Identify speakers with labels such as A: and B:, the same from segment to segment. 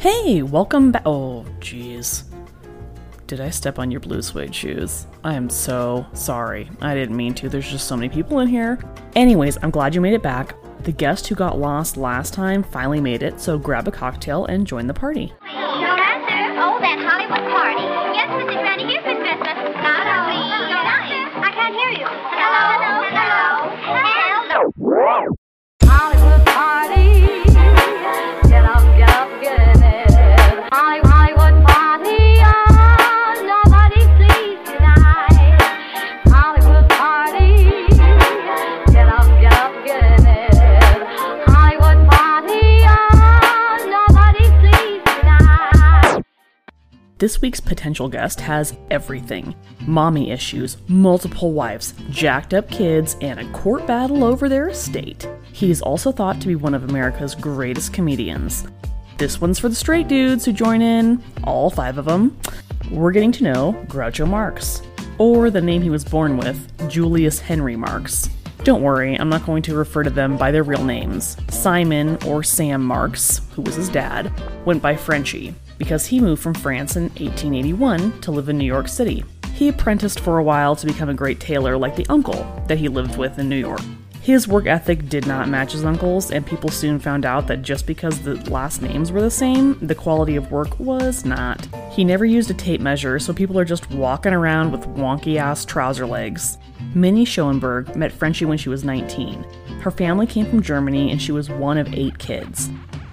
A: Hey, welcome back. Oh, jeez. Did I step on your blue suede shoes? I am so sorry. I didn't mean to. There's just so many people in here. Anyways, I'm glad you made it back. The guest who got lost last time finally made it, so grab a cocktail and join the party.
B: No answer. Oh,
A: This week's potential guest has everything mommy issues, multiple wives, jacked up kids, and a court battle over their estate. He's also thought to be one of America's greatest comedians. This one's for the straight dudes who join in, all five of them. We're getting to know Groucho Marx, or the name he was born with, Julius Henry Marx. Don't worry, I'm not going to refer to them by their real names. Simon, or Sam Marx, who was his dad, went by Frenchie because he moved from France in 1881 to live in New York City. He apprenticed for a while to become a great tailor like the uncle that he lived with in New York. His work ethic did not match his uncle's, and people soon found out that just because the last names were the same, the quality of work was not. He never used a tape measure, so people are just walking around with wonky ass trouser legs. Minnie Schoenberg met Frenchie when she was 19. Her family came from Germany, and she was one of eight kids.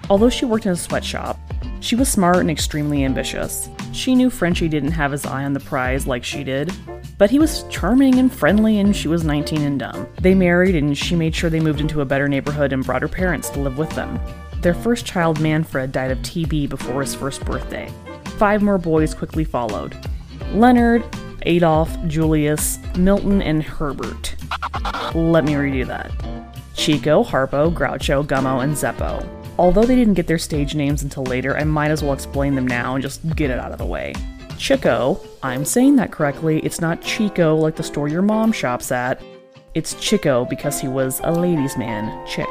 A: Although she worked in a sweatshop, she was smart and extremely ambitious. She knew Frenchie didn't have his eye on the prize like she did, but he was charming and friendly and she was 19 and dumb. They married and she made sure they moved into a better neighborhood and brought her parents to live with them. Their first child, Manfred, died of TB before his first birthday. Five more boys quickly followed Leonard, Adolf, Julius, Milton, and Herbert. Let me redo that. Chico, Harpo, Groucho, Gummo, and Zeppo. Although they didn't get their stage names until later, I might as well explain them now and just get it out of the way. Chico, I'm saying that correctly, it's not Chico like the store your mom shops at. It's Chico because he was a ladies' man, chick.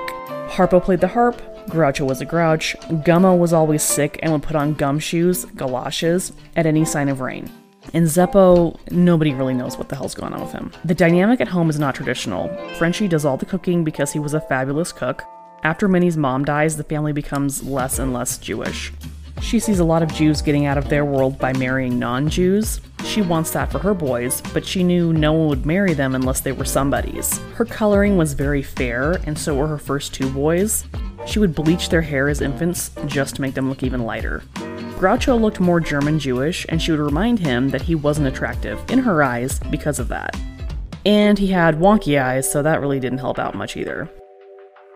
A: Harpo played the harp, Groucho was a grouch, Gummo was always sick and would put on gumshoes, galoshes, at any sign of rain. And Zeppo, nobody really knows what the hell's going on with him. The dynamic at home is not traditional. Frenchie does all the cooking because he was a fabulous cook. After Minnie's mom dies, the family becomes less and less Jewish. She sees a lot of Jews getting out of their world by marrying non Jews. She wants that for her boys, but she knew no one would marry them unless they were somebody's. Her coloring was very fair, and so were her first two boys. She would bleach their hair as infants just to make them look even lighter. Groucho looked more German Jewish, and she would remind him that he wasn't attractive in her eyes because of that. And he had wonky eyes, so that really didn't help out much either.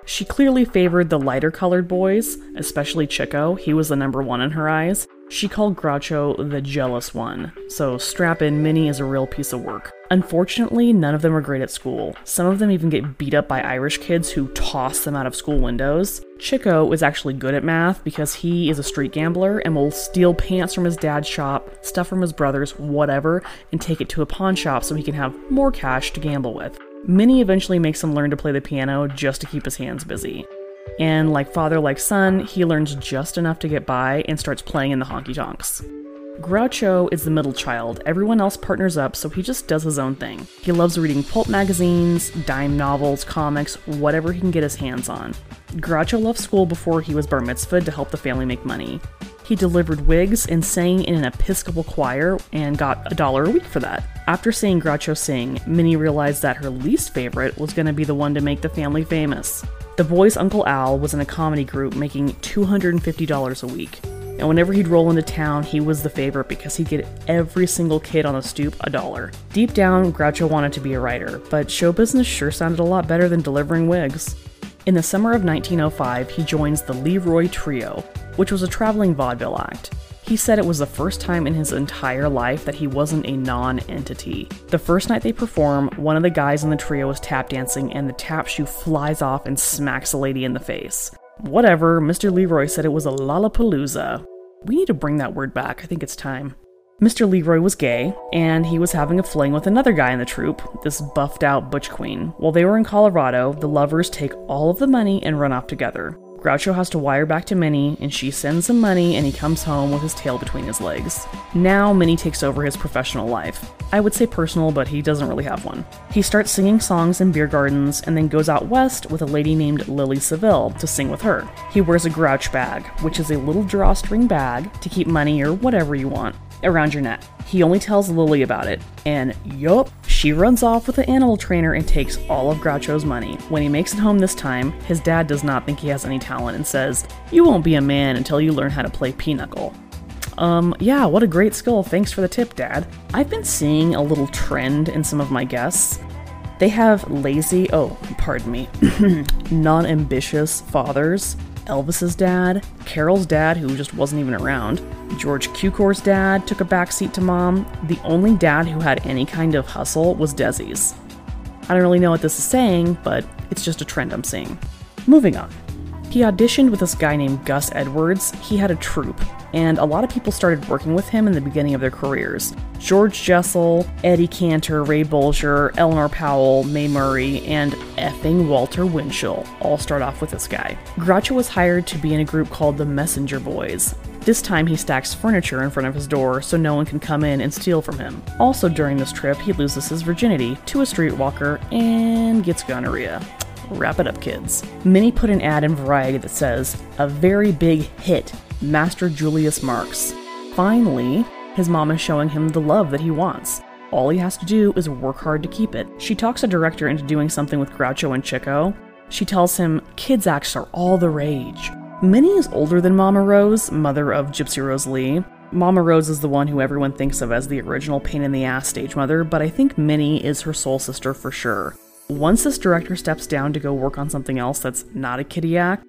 A: She clearly favored the lighter colored boys, especially Chico. He was the number one in her eyes. She called Groucho the jealous one, so strap in, Minnie is a real piece of work. Unfortunately, none of them are great at school. Some of them even get beat up by Irish kids who toss them out of school windows. Chico is actually good at math because he is a street gambler and will steal pants from his dad's shop, stuff from his brother's, whatever, and take it to a pawn shop so he can have more cash to gamble with. Minnie eventually makes him learn to play the piano just to keep his hands busy. And like father, like son, he learns just enough to get by and starts playing in the honky tonks. Groucho is the middle child. Everyone else partners up, so he just does his own thing. He loves reading pulp magazines, dime novels, comics, whatever he can get his hands on. Groucho left school before he was bar mitzvahed to help the family make money. He delivered wigs and sang in an Episcopal choir and got a dollar a week for that. After seeing Groucho sing, Minnie realized that her least favorite was going to be the one to make the family famous. The boy's Uncle Al was in a comedy group making $250 a week. And whenever he'd roll into town, he was the favorite because he'd get every single kid on the stoop a dollar. Deep down, Groucho wanted to be a writer, but show business sure sounded a lot better than delivering wigs. In the summer of 1905, he joins the Leroy Trio, which was a traveling vaudeville act. He said it was the first time in his entire life that he wasn't a non entity. The first night they perform, one of the guys in the trio is tap dancing, and the tap shoe flies off and smacks a lady in the face. Whatever, Mr. Leroy said it was a lollapalooza. We need to bring that word back, I think it's time. Mr. Leroy was gay, and he was having a fling with another guy in the troupe, this buffed out butch queen. While they were in Colorado, the lovers take all of the money and run off together. Groucho has to wire back to Minnie, and she sends him money, and he comes home with his tail between his legs. Now, Minnie takes over his professional life. I would say personal, but he doesn't really have one. He starts singing songs in beer gardens and then goes out west with a lady named Lily Seville to sing with her. He wears a grouch bag, which is a little drawstring bag to keep money or whatever you want around your neck. He only tells Lily about it, and yup, she runs off with the animal trainer and takes all of Groucho's money. When he makes it home this time, his dad does not think he has any talent and says, You won't be a man until you learn how to play pinochle. Um, yeah, what a great skill. Thanks for the tip, Dad. I've been seeing a little trend in some of my guests. They have lazy, oh, pardon me, non ambitious fathers. Elvis's dad, Carol's dad, who just wasn't even around, George Cukor's dad took a backseat to mom. The only dad who had any kind of hustle was Desi's. I don't really know what this is saying, but it's just a trend I'm seeing. Moving on. He auditioned with this guy named Gus Edwards. He had a troupe, and a lot of people started working with him in the beginning of their careers. George Jessel, Eddie Cantor, Ray Bolger, Eleanor Powell, Mae Murray, and effing Walter Winchell all start off with this guy. Groucho was hired to be in a group called the Messenger Boys. This time he stacks furniture in front of his door so no one can come in and steal from him. Also during this trip, he loses his virginity to a streetwalker and gets gonorrhea. Wrap it up, kids. Minnie put an ad in Variety that says, A very big hit, Master Julius Marx. Finally, his mom is showing him the love that he wants. All he has to do is work hard to keep it. She talks a director into doing something with Groucho and Chico. She tells him kids' acts are all the rage. Minnie is older than Mama Rose, mother of Gypsy Rose Lee. Mama Rose is the one who everyone thinks of as the original pain in the ass stage mother, but I think Minnie is her soul sister for sure. Once this director steps down to go work on something else that's not a kiddie act,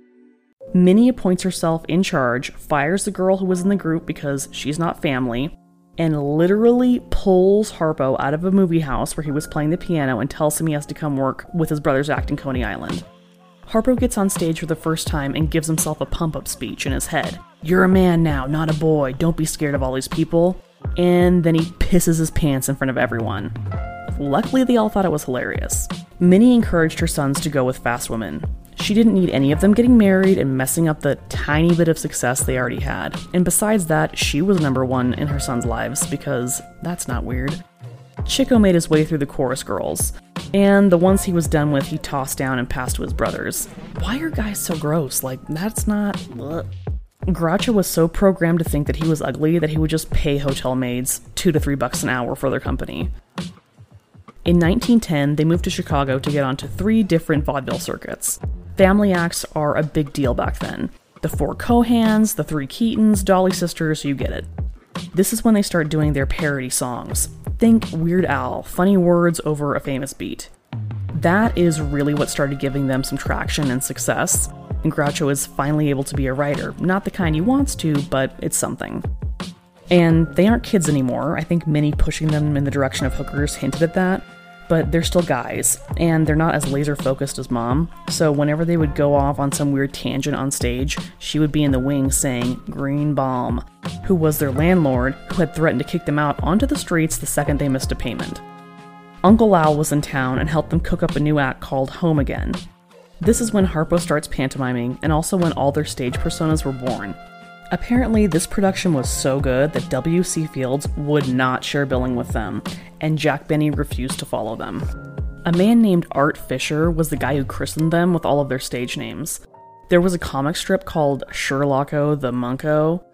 A: Minnie appoints herself in charge, fires the girl who was in the group because she's not family, and literally pulls Harpo out of a movie house where he was playing the piano and tells him he has to come work with his brother's act in Coney Island. Harpo gets on stage for the first time and gives himself a pump up speech in his head. You're a man now, not a boy. Don't be scared of all these people. And then he pisses his pants in front of everyone. Luckily, they all thought it was hilarious. Minnie encouraged her sons to go with fast women. She didn't need any of them getting married and messing up the tiny bit of success they already had. And besides that, she was number one in her sons' lives because that's not weird. Chico made his way through the chorus girls, and the ones he was done with, he tossed down and passed to his brothers. Why are guys so gross? Like, that's not. Ugh. Groucho was so programmed to think that he was ugly that he would just pay hotel maids two to three bucks an hour for their company. In 1910, they moved to Chicago to get onto three different vaudeville circuits. Family acts are a big deal back then. The four Cohans, the three Keatons, Dolly Sisters, you get it. This is when they start doing their parody songs. Think Weird Al, funny words over a famous beat. That is really what started giving them some traction and success, and Groucho is finally able to be a writer. Not the kind he wants to, but it's something. And they aren't kids anymore. I think Minnie pushing them in the direction of hookers hinted at that. But they're still guys, and they're not as laser focused as mom. So whenever they would go off on some weird tangent on stage, she would be in the wings saying, Greenbaum, who was their landlord, who had threatened to kick them out onto the streets the second they missed a payment. Uncle Al was in town and helped them cook up a new act called Home Again. This is when Harpo starts pantomiming, and also when all their stage personas were born. Apparently, this production was so good that W.C. Fields would not share billing with them, and Jack Benny refused to follow them. A man named Art Fisher was the guy who christened them with all of their stage names. There was a comic strip called Sherlocko the Monko.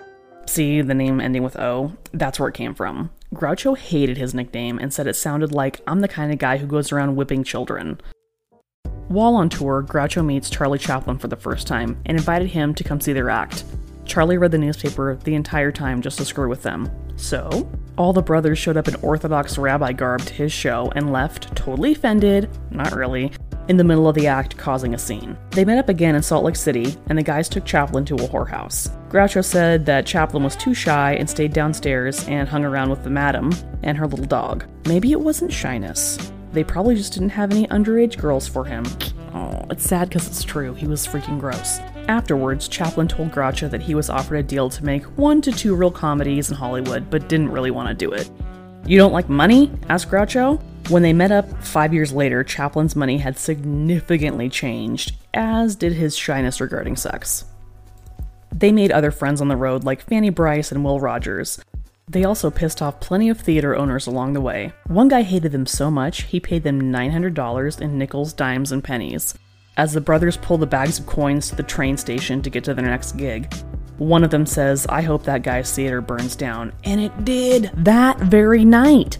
A: See, the name ending with O? That's where it came from. Groucho hated his nickname and said it sounded like I'm the kind of guy who goes around whipping children. While on tour, Groucho meets Charlie Chaplin for the first time and invited him to come see their act. Charlie read the newspaper the entire time just to screw with them. So, all the brothers showed up in Orthodox rabbi garb to his show and left, totally offended, not really, in the middle of the act, causing a scene. They met up again in Salt Lake City, and the guys took Chaplin to a whorehouse. Groucho said that Chaplin was too shy and stayed downstairs and hung around with the madam and her little dog. Maybe it wasn't shyness. They probably just didn't have any underage girls for him. Oh, it's sad because it's true. He was freaking gross. Afterwards, Chaplin told Groucho that he was offered a deal to make one to two real comedies in Hollywood, but didn't really want to do it. You don't like money? asked Groucho. When they met up five years later, Chaplin's money had significantly changed. as did his shyness regarding sex. They made other friends on the road like Fanny Brice and Will Rogers. They also pissed off plenty of theater owners along the way. One guy hated them so much, he paid them $900 in nickels, dimes, and pennies. As the brothers pull the bags of coins to the train station to get to their next gig, one of them says, I hope that guy's theater burns down. And it did that very night.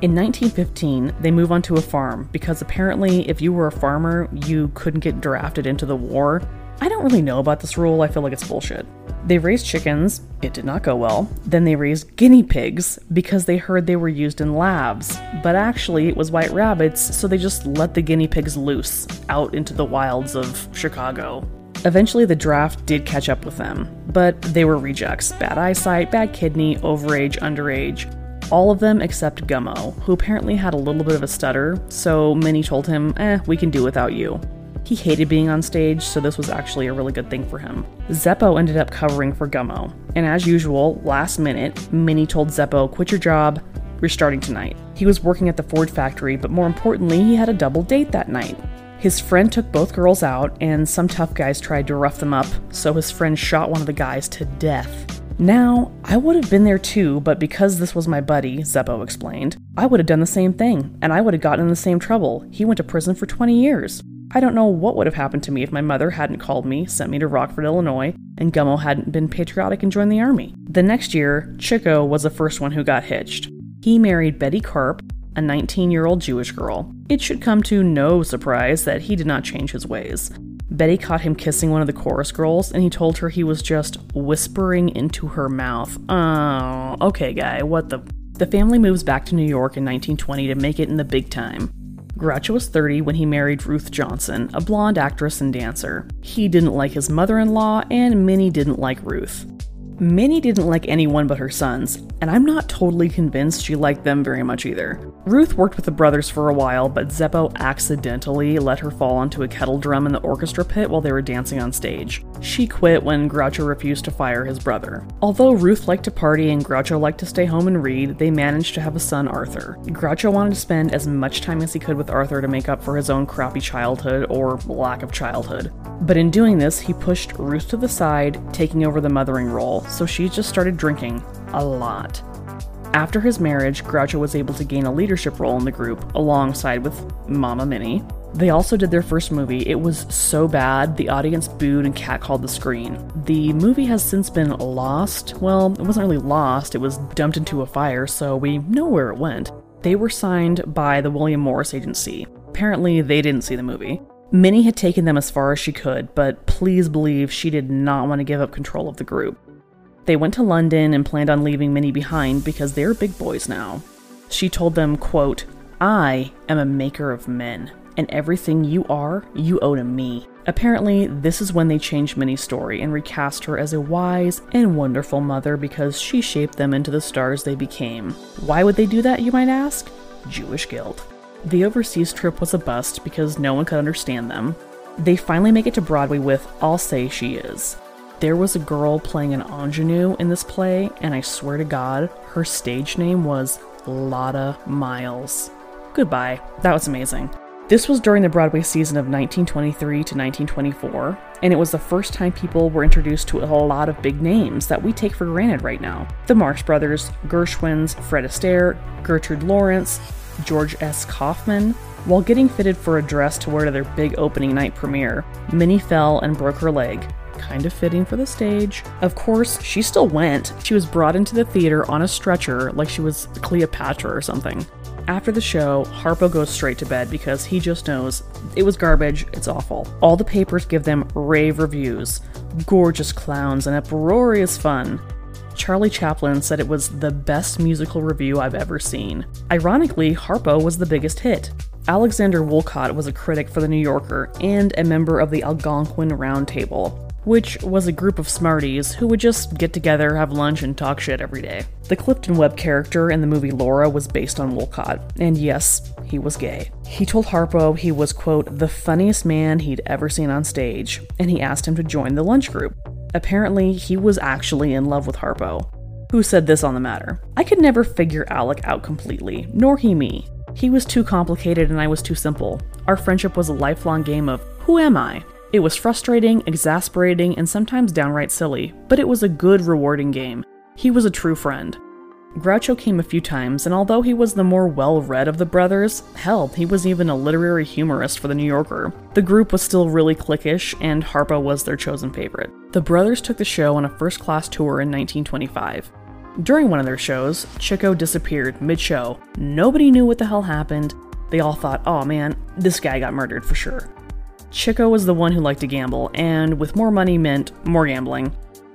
A: In 1915, they move onto a farm because apparently, if you were a farmer, you couldn't get drafted into the war. I don't really know about this rule, I feel like it's bullshit. They raised chickens, it did not go well. Then they raised guinea pigs because they heard they were used in labs, but actually it was white rabbits, so they just let the guinea pigs loose out into the wilds of Chicago. Eventually, the draft did catch up with them, but they were rejects bad eyesight, bad kidney, overage, underage. All of them except Gummo, who apparently had a little bit of a stutter, so many told him, eh, we can do without you. He hated being on stage, so this was actually a really good thing for him. Zeppo ended up covering for Gummo, and as usual, last minute, Minnie told Zeppo, quit your job, we're starting tonight. He was working at the Ford factory, but more importantly, he had a double date that night. His friend took both girls out, and some tough guys tried to rough them up, so his friend shot one of the guys to death. Now, I would have been there too, but because this was my buddy, Zeppo explained, I would have done the same thing, and I would have gotten in the same trouble. He went to prison for 20 years. I don't know what would have happened to me if my mother hadn't called me, sent me to Rockford, Illinois, and Gummo hadn't been patriotic and joined the army. The next year, Chico was the first one who got hitched. He married Betty Karp, a 19 year old Jewish girl. It should come to no surprise that he did not change his ways. Betty caught him kissing one of the chorus girls, and he told her he was just whispering into her mouth. Oh, okay, guy, what the. The family moves back to New York in 1920 to make it in the big time. Groucho was 30 when he married Ruth Johnson, a blonde actress and dancer. He didn't like his mother in law, and Minnie didn't like Ruth. Minnie didn't like anyone but her sons, and I'm not totally convinced she liked them very much either. Ruth worked with the brothers for a while, but Zeppo accidentally let her fall onto a kettle drum in the orchestra pit while they were dancing on stage. She quit when Groucho refused to fire his brother. Although Ruth liked to party and Groucho liked to stay home and read, they managed to have a son, Arthur. Groucho wanted to spend as much time as he could with Arthur to make up for his own crappy childhood or lack of childhood. But in doing this, he pushed Ruth to the side, taking over the mothering role, so she just started drinking a lot. After his marriage, Groucho was able to gain a leadership role in the group alongside with Mama Minnie. They also did their first movie. It was so bad, the audience booed and catcalled the screen. The movie has since been lost. Well, it wasn't really lost, it was dumped into a fire, so we know where it went. They were signed by the William Morris Agency. Apparently, they didn't see the movie. Minnie had taken them as far as she could, but please believe she did not want to give up control of the group. They went to London and planned on leaving Minnie behind because they're big boys now. She told them, quote, I am a maker of men, and everything you are, you owe to me. Apparently, this is when they changed Minnie's story and recast her as a wise and wonderful mother because she shaped them into the stars they became. Why would they do that, you might ask? Jewish guilt. The overseas trip was a bust because no one could understand them. They finally make it to Broadway with I'll Say She Is. There was a girl playing an ingenue in this play, and I swear to God, her stage name was Lotta Miles. Goodbye. That was amazing. This was during the Broadway season of 1923 to 1924, and it was the first time people were introduced to a lot of big names that we take for granted right now. The Marx Brothers, Gershwins, Fred Astaire, Gertrude Lawrence, George S. Kaufman. While getting fitted for a dress to wear to their big opening night premiere, Minnie fell and broke her leg. Kind of fitting for the stage. Of course, she still went. She was brought into the theater on a stretcher like she was Cleopatra or something. After the show, Harpo goes straight to bed because he just knows it was garbage, it's awful. All the papers give them rave reviews gorgeous clowns and uproarious fun. Charlie Chaplin said it was the best musical review I've ever seen. Ironically, Harpo was the biggest hit. Alexander Woollcott was a critic for The New Yorker and a member of the Algonquin Round Table, which was a group of smarties who would just get together, have lunch, and talk shit every day. The Clifton Webb character in the movie Laura was based on Woollcott, and yes, he was gay. He told Harpo he was, quote, the funniest man he'd ever seen on stage, and he asked him to join the lunch group. Apparently, he was actually in love with Harpo, who said this on the matter I could never figure Alec out completely, nor he me. He was too complicated and I was too simple. Our friendship was a lifelong game of who am I? It was frustrating, exasperating, and sometimes downright silly, but it was a good, rewarding game. He was a true friend. Groucho came a few times, and although he was the more well read of the brothers, hell, he was even a literary humorist for The New Yorker, the group was still really cliquish, and Harpo was their chosen favorite. The brothers took the show on a first class tour in 1925. During one of their shows, Chico disappeared mid show. Nobody knew what the hell happened. They all thought, oh man, this guy got murdered for sure. Chico was the one who liked to gamble, and with more money meant more gambling.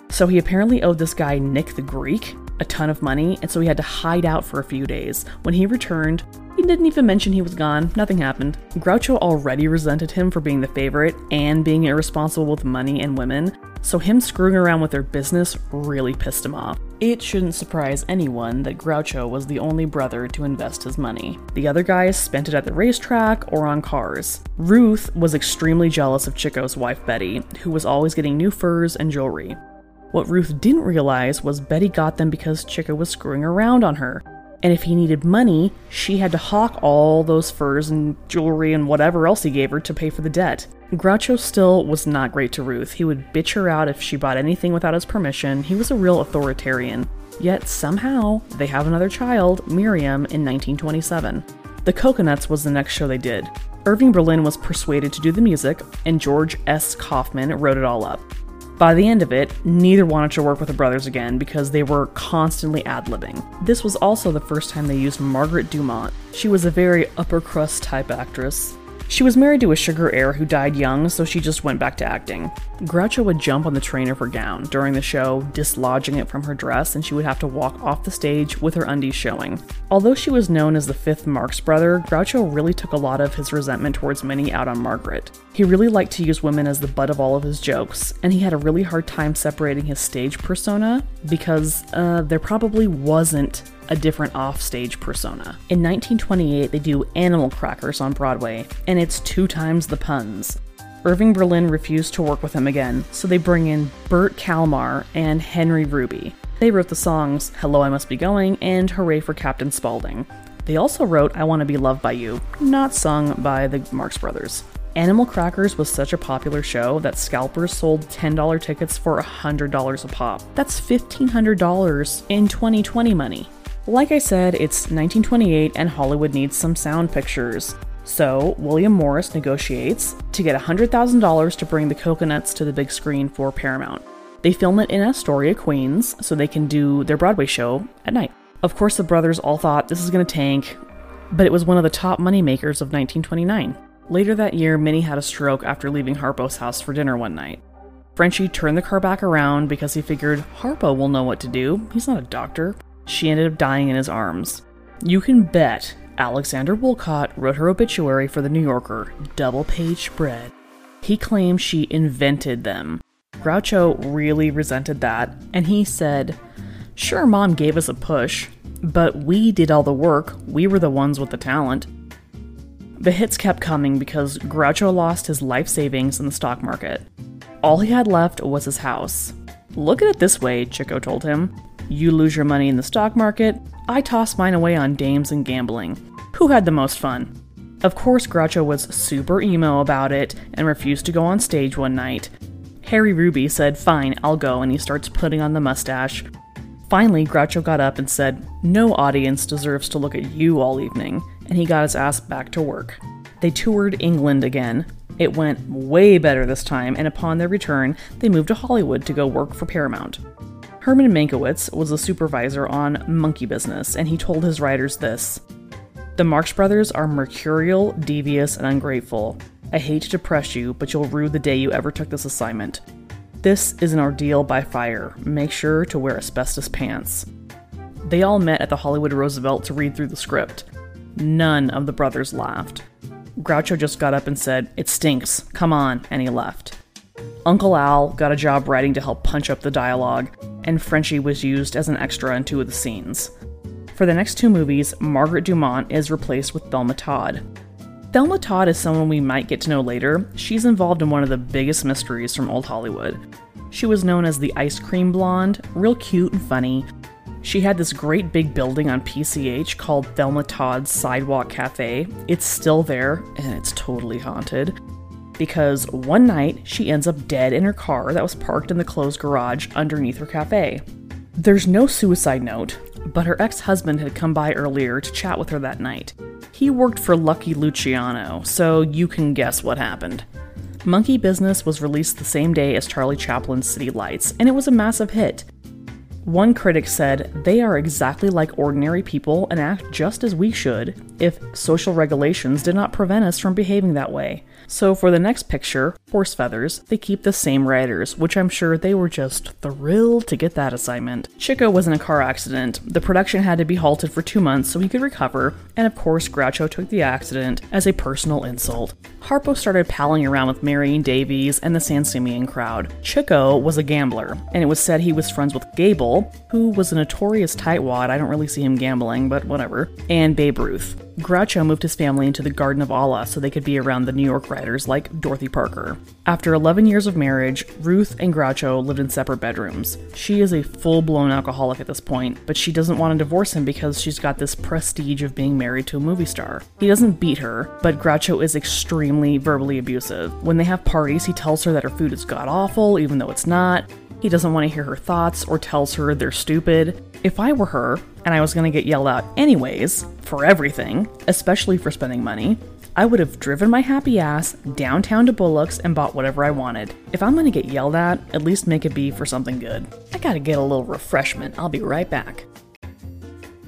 A: So he apparently owed this guy, Nick the Greek, a ton of money, and so he had to hide out for a few days. When he returned, he didn't even mention he was gone, nothing happened. Groucho already resented him for being the favorite and being irresponsible with money and women, so him screwing around with their business really pissed him off. It shouldn't surprise anyone that Groucho was the only brother to invest his money. The other guys spent it at the racetrack or on cars. Ruth was extremely jealous of Chico's wife Betty, who was always getting new furs and jewelry. What Ruth didn't realize was Betty got them because Chico was screwing around on her. And if he needed money, she had to hawk all those furs and jewelry and whatever else he gave her to pay for the debt. Groucho still was not great to Ruth. He would bitch her out if she bought anything without his permission. He was a real authoritarian. Yet somehow, they have another child, Miriam, in 1927. The Cocoanuts was the next show they did. Irving Berlin was persuaded to do the music, and George S. Kaufman wrote it all up. By the end of it, neither wanted to work with the brothers again because they were constantly ad libbing. This was also the first time they used Margaret Dumont. She was a very upper crust type actress. She was married to a sugar heir who died young, so she just went back to acting. Groucho would jump on the train of her gown during the show, dislodging it from her dress, and she would have to walk off the stage with her undies showing. Although she was known as the fifth Marx brother, Groucho really took a lot of his resentment towards Minnie out on Margaret. He really liked to use women as the butt of all of his jokes, and he had a really hard time separating his stage persona because uh, there probably wasn't a different offstage persona. In 1928, they do Animal Crackers on Broadway, and it's two times the puns. Irving Berlin refused to work with him again, so they bring in Bert Kalmar and Henry Ruby. They wrote the songs Hello, I Must Be Going and Hooray for Captain Spaulding. They also wrote I Want to Be Loved by You, not sung by the Marx Brothers. Animal Crackers was such a popular show that scalpers sold $10 tickets for $100 a pop. That's $1,500 in 2020 money. Like I said, it's 1928 and Hollywood needs some sound pictures. So, William Morris negotiates to get $100,000 to bring the Cocoanuts to the big screen for Paramount. They film it in Astoria, Queens, so they can do their Broadway show at night. Of course, the brothers all thought this is going to tank, but it was one of the top moneymakers of 1929. Later that year, Minnie had a stroke after leaving Harpo's house for dinner one night. Frenchie turned the car back around because he figured Harpo will know what to do. He's not a doctor. She ended up dying in his arms. You can bet Alexander Woollcott wrote her obituary for the New Yorker, double page spread. He claimed she invented them. Groucho really resented that, and he said, Sure, mom gave us a push, but we did all the work. We were the ones with the talent. The hits kept coming because Groucho lost his life savings in the stock market. All he had left was his house. Look at it this way, Chico told him. You lose your money in the stock market, I toss mine away on dames and gambling. Who had the most fun? Of course, Groucho was super emo about it and refused to go on stage one night. Harry Ruby said, Fine, I'll go, and he starts putting on the mustache. Finally, Groucho got up and said, No audience deserves to look at you all evening, and he got his ass back to work. They toured England again. It went way better this time, and upon their return, they moved to Hollywood to go work for Paramount. Herman Mankiewicz was a supervisor on Monkey Business, and he told his writers this The Marx Brothers are mercurial, devious, and ungrateful. I hate to depress you, but you'll rue the day you ever took this assignment. This is an ordeal by fire. Make sure to wear asbestos pants. They all met at the Hollywood Roosevelt to read through the script. None of the brothers laughed. Groucho just got up and said, It stinks, come on, and he left. Uncle Al got a job writing to help punch up the dialogue, and Frenchie was used as an extra in two of the scenes. For the next two movies, Margaret Dumont is replaced with Thelma Todd. Thelma Todd is someone we might get to know later. She's involved in one of the biggest mysteries from old Hollywood. She was known as the Ice Cream Blonde, real cute and funny. She had this great big building on PCH called Thelma Todd's Sidewalk Cafe. It's still there, and it's totally haunted. Because one night she ends up dead in her car that was parked in the closed garage underneath her cafe. There's no suicide note, but her ex husband had come by earlier to chat with her that night. He worked for Lucky Luciano, so you can guess what happened. Monkey Business was released the same day as Charlie Chaplin's City Lights, and it was a massive hit. One critic said, They are exactly like ordinary people and act just as we should if social regulations did not prevent us from behaving that way. So for the next picture, Horse Feathers, they keep the same writers, which I'm sure they were just thrilled to get that assignment. Chico was in a car accident. The production had to be halted for two months so he could recover, and of course, Groucho took the accident as a personal insult. Harpo started palling around with Marion Davies and the San Simeon crowd. Chico was a gambler, and it was said he was friends with Gable, who was a notorious tightwad. I don't really see him gambling, but whatever, and Babe Ruth. Groucho moved his family into the Garden of Allah so they could be around the New York writers like Dorothy Parker. After 11 years of marriage, Ruth and Groucho lived in separate bedrooms. She is a full blown alcoholic at this point, but she doesn't want to divorce him because she's got this prestige of being married to a movie star. He doesn't beat her, but Groucho is extremely verbally abusive. When they have parties, he tells her that her food is god awful, even though it's not. He doesn't want to hear her thoughts or tells her they're stupid. If I were her, and I was going to get yelled out anyways, for everything, especially for spending money, I would have driven my happy ass downtown to Bullock's and bought whatever I wanted. If I'm going to get yelled at, at least make it be for something good. I gotta get a little refreshment. I'll be right back.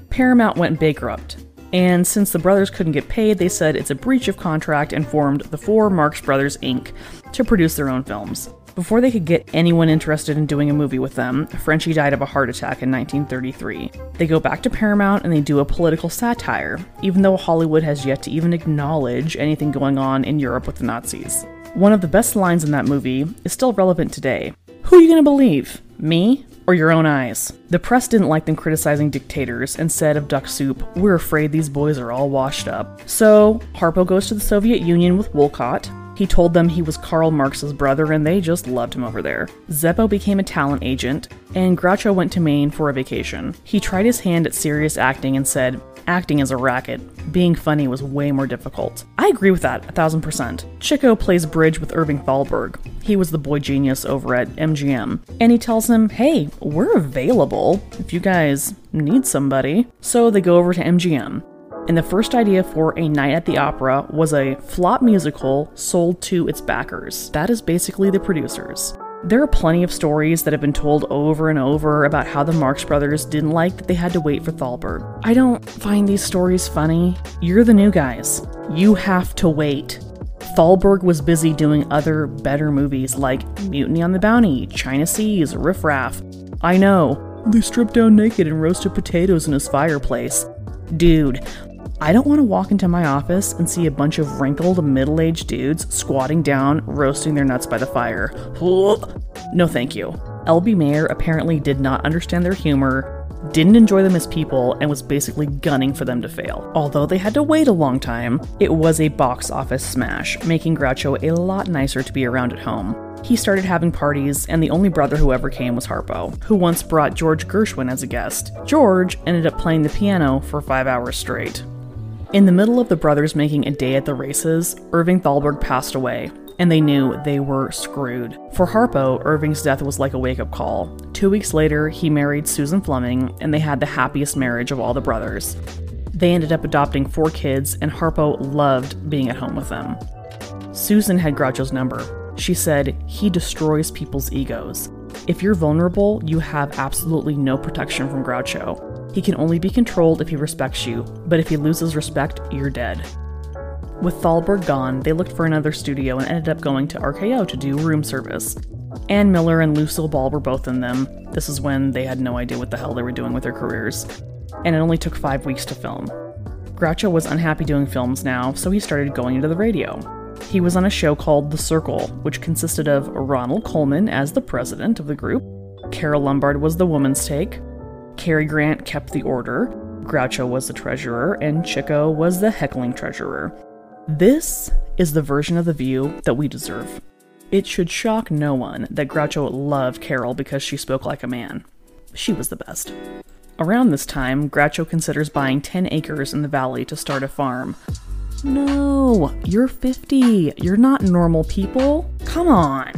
A: Paramount went bankrupt. And since the brothers couldn't get paid, they said it's a breach of contract and formed the Four Marx Brothers Inc. to produce their own films. Before they could get anyone interested in doing a movie with them, Frenchie died of a heart attack in 1933. They go back to Paramount and they do a political satire, even though Hollywood has yet to even acknowledge anything going on in Europe with the Nazis. One of the best lines in that movie is still relevant today. Who are you gonna believe? Me or your own eyes? The press didn't like them criticizing dictators and said of Duck Soup, We're afraid these boys are all washed up. So, Harpo goes to the Soviet Union with Woollcott. He told them he was Karl Marx's brother and they just loved him over there. Zeppo became a talent agent, and Groucho went to Maine for a vacation. He tried his hand at serious acting and said, Acting is a racket. Being funny was way more difficult. I agree with that, a thousand percent. Chico plays bridge with Irving Thalberg. He was the boy genius over at MGM. And he tells him, hey, we're available if you guys need somebody. So they go over to MGM. And the first idea for A Night at the Opera was a flop musical sold to its backers. That is basically the producers. There are plenty of stories that have been told over and over about how the Marx Brothers didn't like that they had to wait for Thalberg. I don't find these stories funny. You're the new guys. You have to wait. Thalberg was busy doing other better movies like Mutiny on the Bounty, China Seas, Riff Raff. I know. They stripped down naked and roasted potatoes in his fireplace. Dude, I don't want to walk into my office and see a bunch of wrinkled, middle aged dudes squatting down, roasting their nuts by the fire. No, thank you. L.B. Mayer apparently did not understand their humor, didn't enjoy them as people, and was basically gunning for them to fail. Although they had to wait a long time, it was a box office smash, making Groucho a lot nicer to be around at home. He started having parties, and the only brother who ever came was Harpo, who once brought George Gershwin as a guest. George ended up playing the piano for five hours straight. In the middle of the brothers making a day at the races, Irving Thalberg passed away, and they knew they were screwed. For Harpo, Irving's death was like a wake up call. Two weeks later, he married Susan Fleming, and they had the happiest marriage of all the brothers. They ended up adopting four kids, and Harpo loved being at home with them. Susan had Groucho's number. She said, He destroys people's egos. If you're vulnerable, you have absolutely no protection from Groucho. He can only be controlled if he respects you, but if he loses respect, you're dead. With Thalberg gone, they looked for another studio and ended up going to RKO to do room service. Ann Miller and Lucille Ball were both in them. This is when they had no idea what the hell they were doing with their careers. And it only took five weeks to film. Groucho was unhappy doing films now, so he started going into the radio. He was on a show called The Circle, which consisted of Ronald Colman as the president of the group, Carole Lombard was the woman's take, Cary Grant kept the order, Groucho was the treasurer, and Chico was the heckling treasurer. This is the version of The View that we deserve. It should shock no one that Groucho loved Carole because she spoke like a man. She was the best. Around this time, Groucho considers buying 10 acres in the valley to start a farm. No, you're 50. You're not normal people. Come on.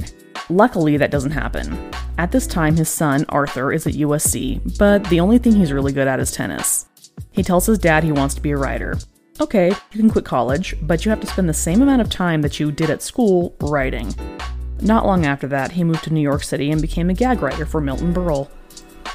A: Luckily, that doesn't happen. At this time, his son, Arthur, is at USC, but the only thing he's really good at is tennis. He tells his dad he wants to be a writer. Okay, you can quit college, but you have to spend the same amount of time that you did at school writing. Not long after that, he moved to New York City and became a gag writer for Milton Berle.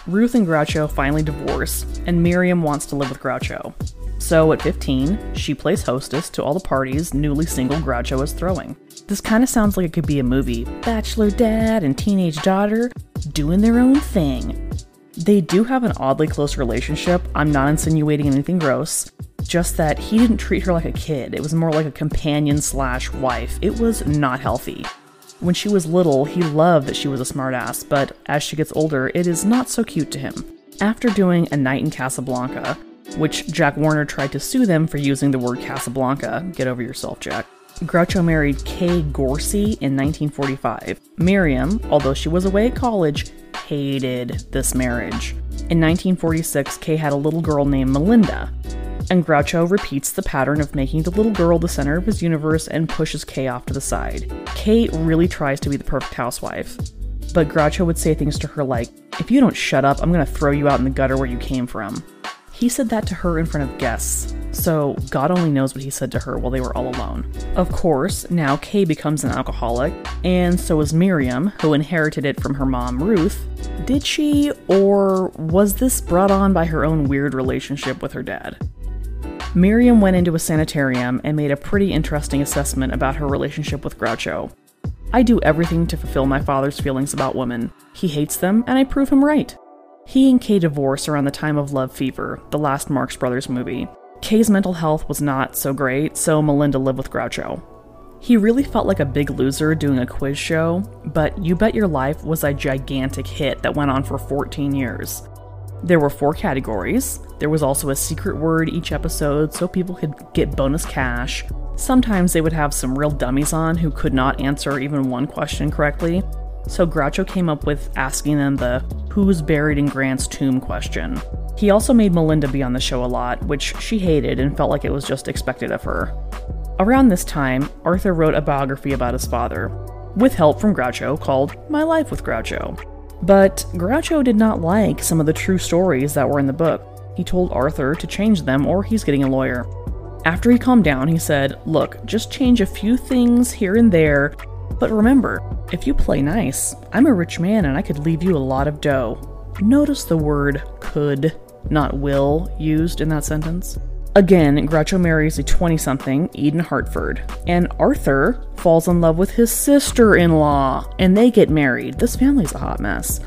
A: Ruth and Groucho finally divorce, and Miriam wants to live with Groucho. So at 15, she plays hostess to all the parties newly single Groucho is throwing. This kind of sounds like it could be a movie bachelor dad and teenage daughter doing their own thing. They do have an oddly close relationship. I'm not insinuating anything gross, just that he didn't treat her like a kid. It was more like a companion slash wife. It was not healthy. When she was little, he loved that she was a smartass, but as she gets older, it is not so cute to him. After doing A Night in Casablanca, which Jack Warner tried to sue them for using the word Casablanca, get over yourself, Jack. Groucho married Kay Gorcey in 1945. Miriam, although she was away at college, hated this marriage. In 1946, Kay had a little girl named Melinda, and Groucho repeats the pattern of making the little girl the center of his universe and pushes Kay off to the side. Kay really tries to be the perfect housewife, but Groucho would say things to her like, If you don't shut up, I'm gonna throw you out in the gutter where you came from. He said that to her in front of guests, so God only knows what he said to her while they were all alone. Of course, now Kay becomes an alcoholic, and so is Miriam, who inherited it from her mom Ruth. Did she, or was this brought on by her own weird relationship with her dad? Miriam went into a sanitarium and made a pretty interesting assessment about her relationship with Groucho. I do everything to fulfill my father's feelings about women. He hates them, and I prove him right. He and Kay divorced around the time of Love Fever, the last Marx Brothers movie. Kay's mental health was not so great, so Melinda lived with Groucho. He really felt like a big loser doing a quiz show, but You Bet Your Life was a gigantic hit that went on for 14 years. There were four categories. There was also a secret word each episode so people could get bonus cash. Sometimes they would have some real dummies on who could not answer even one question correctly. So Groucho came up with asking them the who's buried in Grant's tomb question. He also made Melinda be on the show a lot, which she hated and felt like it was just expected of her. Around this time, Arthur wrote a biography about his father, with help from Groucho called My Life with Groucho. But Groucho did not like some of the true stories that were in the book. He told Arthur to change them or he's getting a lawyer. After he calmed down, he said, Look, just change a few things here and there, but remember, if you play nice, I'm a rich man and I could leave you a lot of dough. Notice the word could, not will, used in that sentence. Again, Groucho marries a 20 something, Eden Hartford, and Arthur falls in love with his sister in law, and they get married. This family's a hot mess.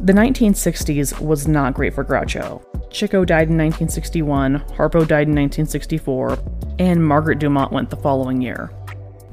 A: The 1960s was not great for Groucho. Chico died in 1961, Harpo died in 1964, and Margaret Dumont went the following year.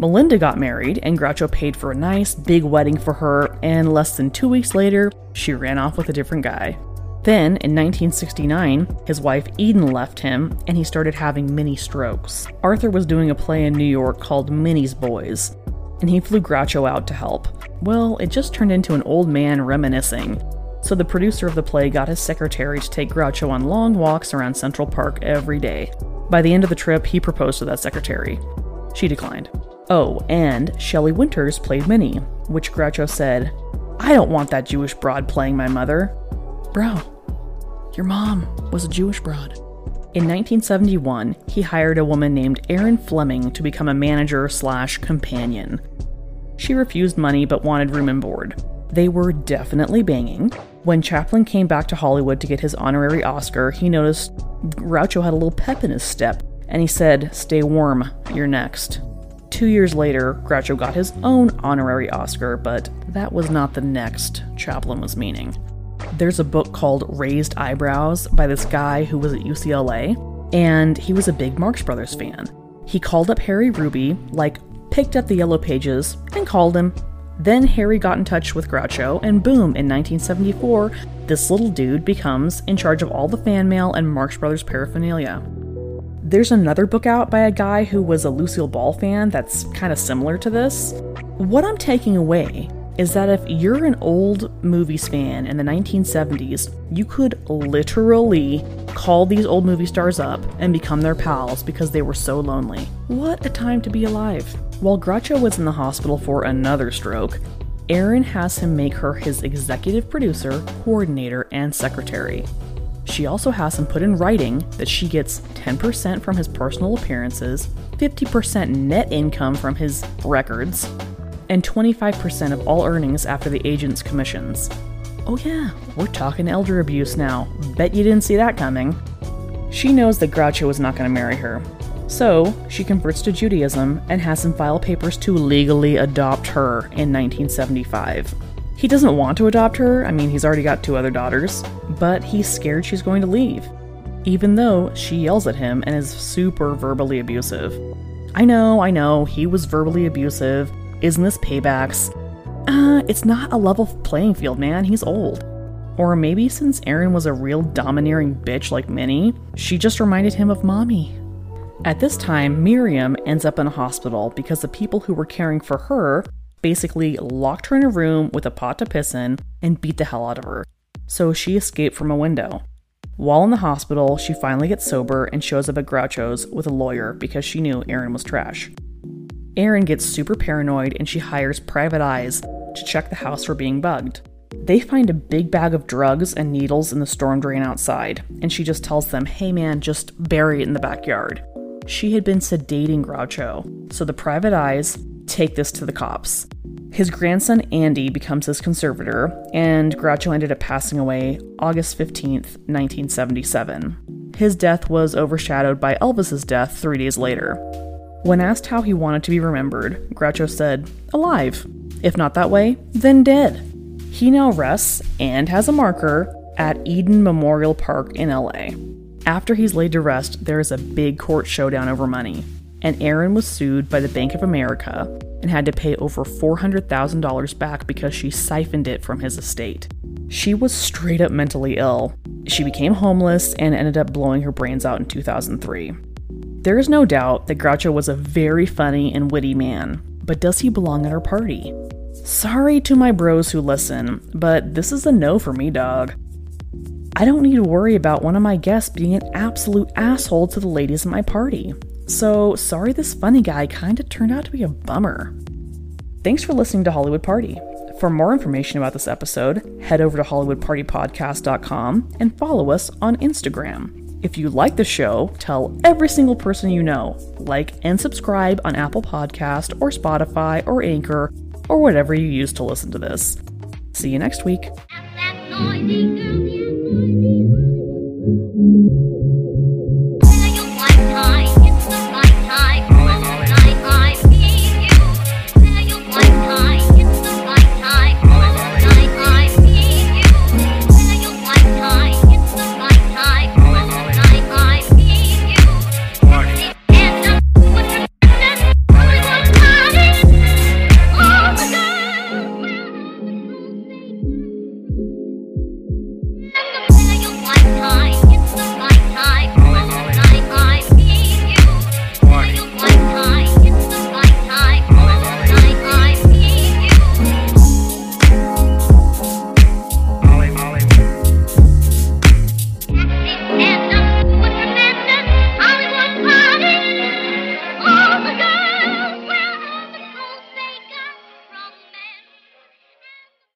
A: Melinda got married, and Groucho paid for a nice, big wedding for her, and less than two weeks later, she ran off with a different guy. Then, in 1969, his wife Eden left him and he started having mini strokes. Arthur was doing a play in New York called Minnie's Boys, and he flew Groucho out to help. Well, it just turned into an old man reminiscing. So the producer of the play got his secretary to take Groucho on long walks around Central Park every day. By the end of the trip, he proposed to that secretary. She declined. Oh, and Shelley Winters played Minnie, which Groucho said, I don't want that Jewish broad playing my mother. Bro, your mom was a Jewish broad. In 1971, he hired a woman named Erin Fleming to become a manager slash companion. She refused money but wanted room and board. They were definitely banging. When Chaplin came back to Hollywood to get his honorary Oscar, he noticed Groucho had a little pep in his step, and he said, Stay warm, you're next. Two years later, Groucho got his own honorary Oscar, but that was not the next Chaplin was meaning there's a book called Raised Eyebrows by this guy who was at UCLA, and he was a big Marx Brothers fan. He called up Harry Ruby, like, picked up the yellow pages, and called him. Then Harry got in touch with Groucho, and boom, in 1974, this little dude becomes in charge of all the fan mail and Marx Brothers paraphernalia. There's another book out by a guy who was a Lucille Ball fan that's kind of similar to this. What I'm taking away is that if you're an old movies fan in the 1970s, you could literally call these old movie stars up and become their pals because they were so lonely. What a time to be alive. While Groucho was in the hospital for another stroke, Erin has him make her his executive producer, coordinator, and secretary. She also has him put in writing that she gets 10% from his personal appearances, 50% net income from his records, and 25% of all earnings after the agent's commissions. Oh, yeah, we're talking elder abuse now. Bet you didn't see that coming. She knows that Groucho is not going to marry her. So, she converts to Judaism and has him file papers to legally adopt her in 1975. He doesn't want to adopt her, I mean, he's already got two other daughters, but he's scared she's going to leave, even though she yells at him and is super verbally abusive. I know, I know, he was verbally abusive, isn't this paybacks? Uh, it's not a level playing field, man. He's old. Or maybe since Erin was a real domineering bitch like Minnie, she just reminded him of mommy. At this time, Miriam ends up in a hospital because the people who were caring for her basically locked her in a room with a pot to piss in and beat the hell out of her. So she escaped from a window. While in the hospital, she finally gets sober and shows up at Groucho's with a lawyer because she knew Erin was trash. Erin gets super paranoid and she hires private eyes to check the house for being bugged. They find a big bag of drugs and needles in the storm drain outside, and she just tells them, hey man, just bury it in the backyard. She had been sedating Groucho, so the private eyes take this to the cops. His grandson Andy becomes his conservator, and Groucho ended up passing away August 15th, 1977. His death was overshadowed by Elvis's death three days later. When asked how he wanted to be remembered, Groucho said, Alive. If not that way, then dead. He now rests and has a marker at Eden Memorial Park in LA. After he's laid to rest, there is a big court showdown over money, and Erin was sued by the Bank of America and had to pay over $400,000 back because she siphoned it from his estate. She was straight up mentally ill. She became homeless and ended up blowing her brains out in 2003. There is no doubt that Groucho was a very funny and witty man, but does he belong at our party? Sorry to my bros who listen, but this is a no for me, dog. I don't need to worry about one of my guests being an absolute asshole to the ladies at my party. So, sorry this funny guy kinda turned out to be a bummer. Thanks for listening to Hollywood Party. For more information about this episode, head over to HollywoodPartyPodcast.com and follow us on Instagram. If you like the show, tell every single person you know. Like and subscribe on Apple Podcast or Spotify or Anchor or whatever you use to listen to this. See you next week.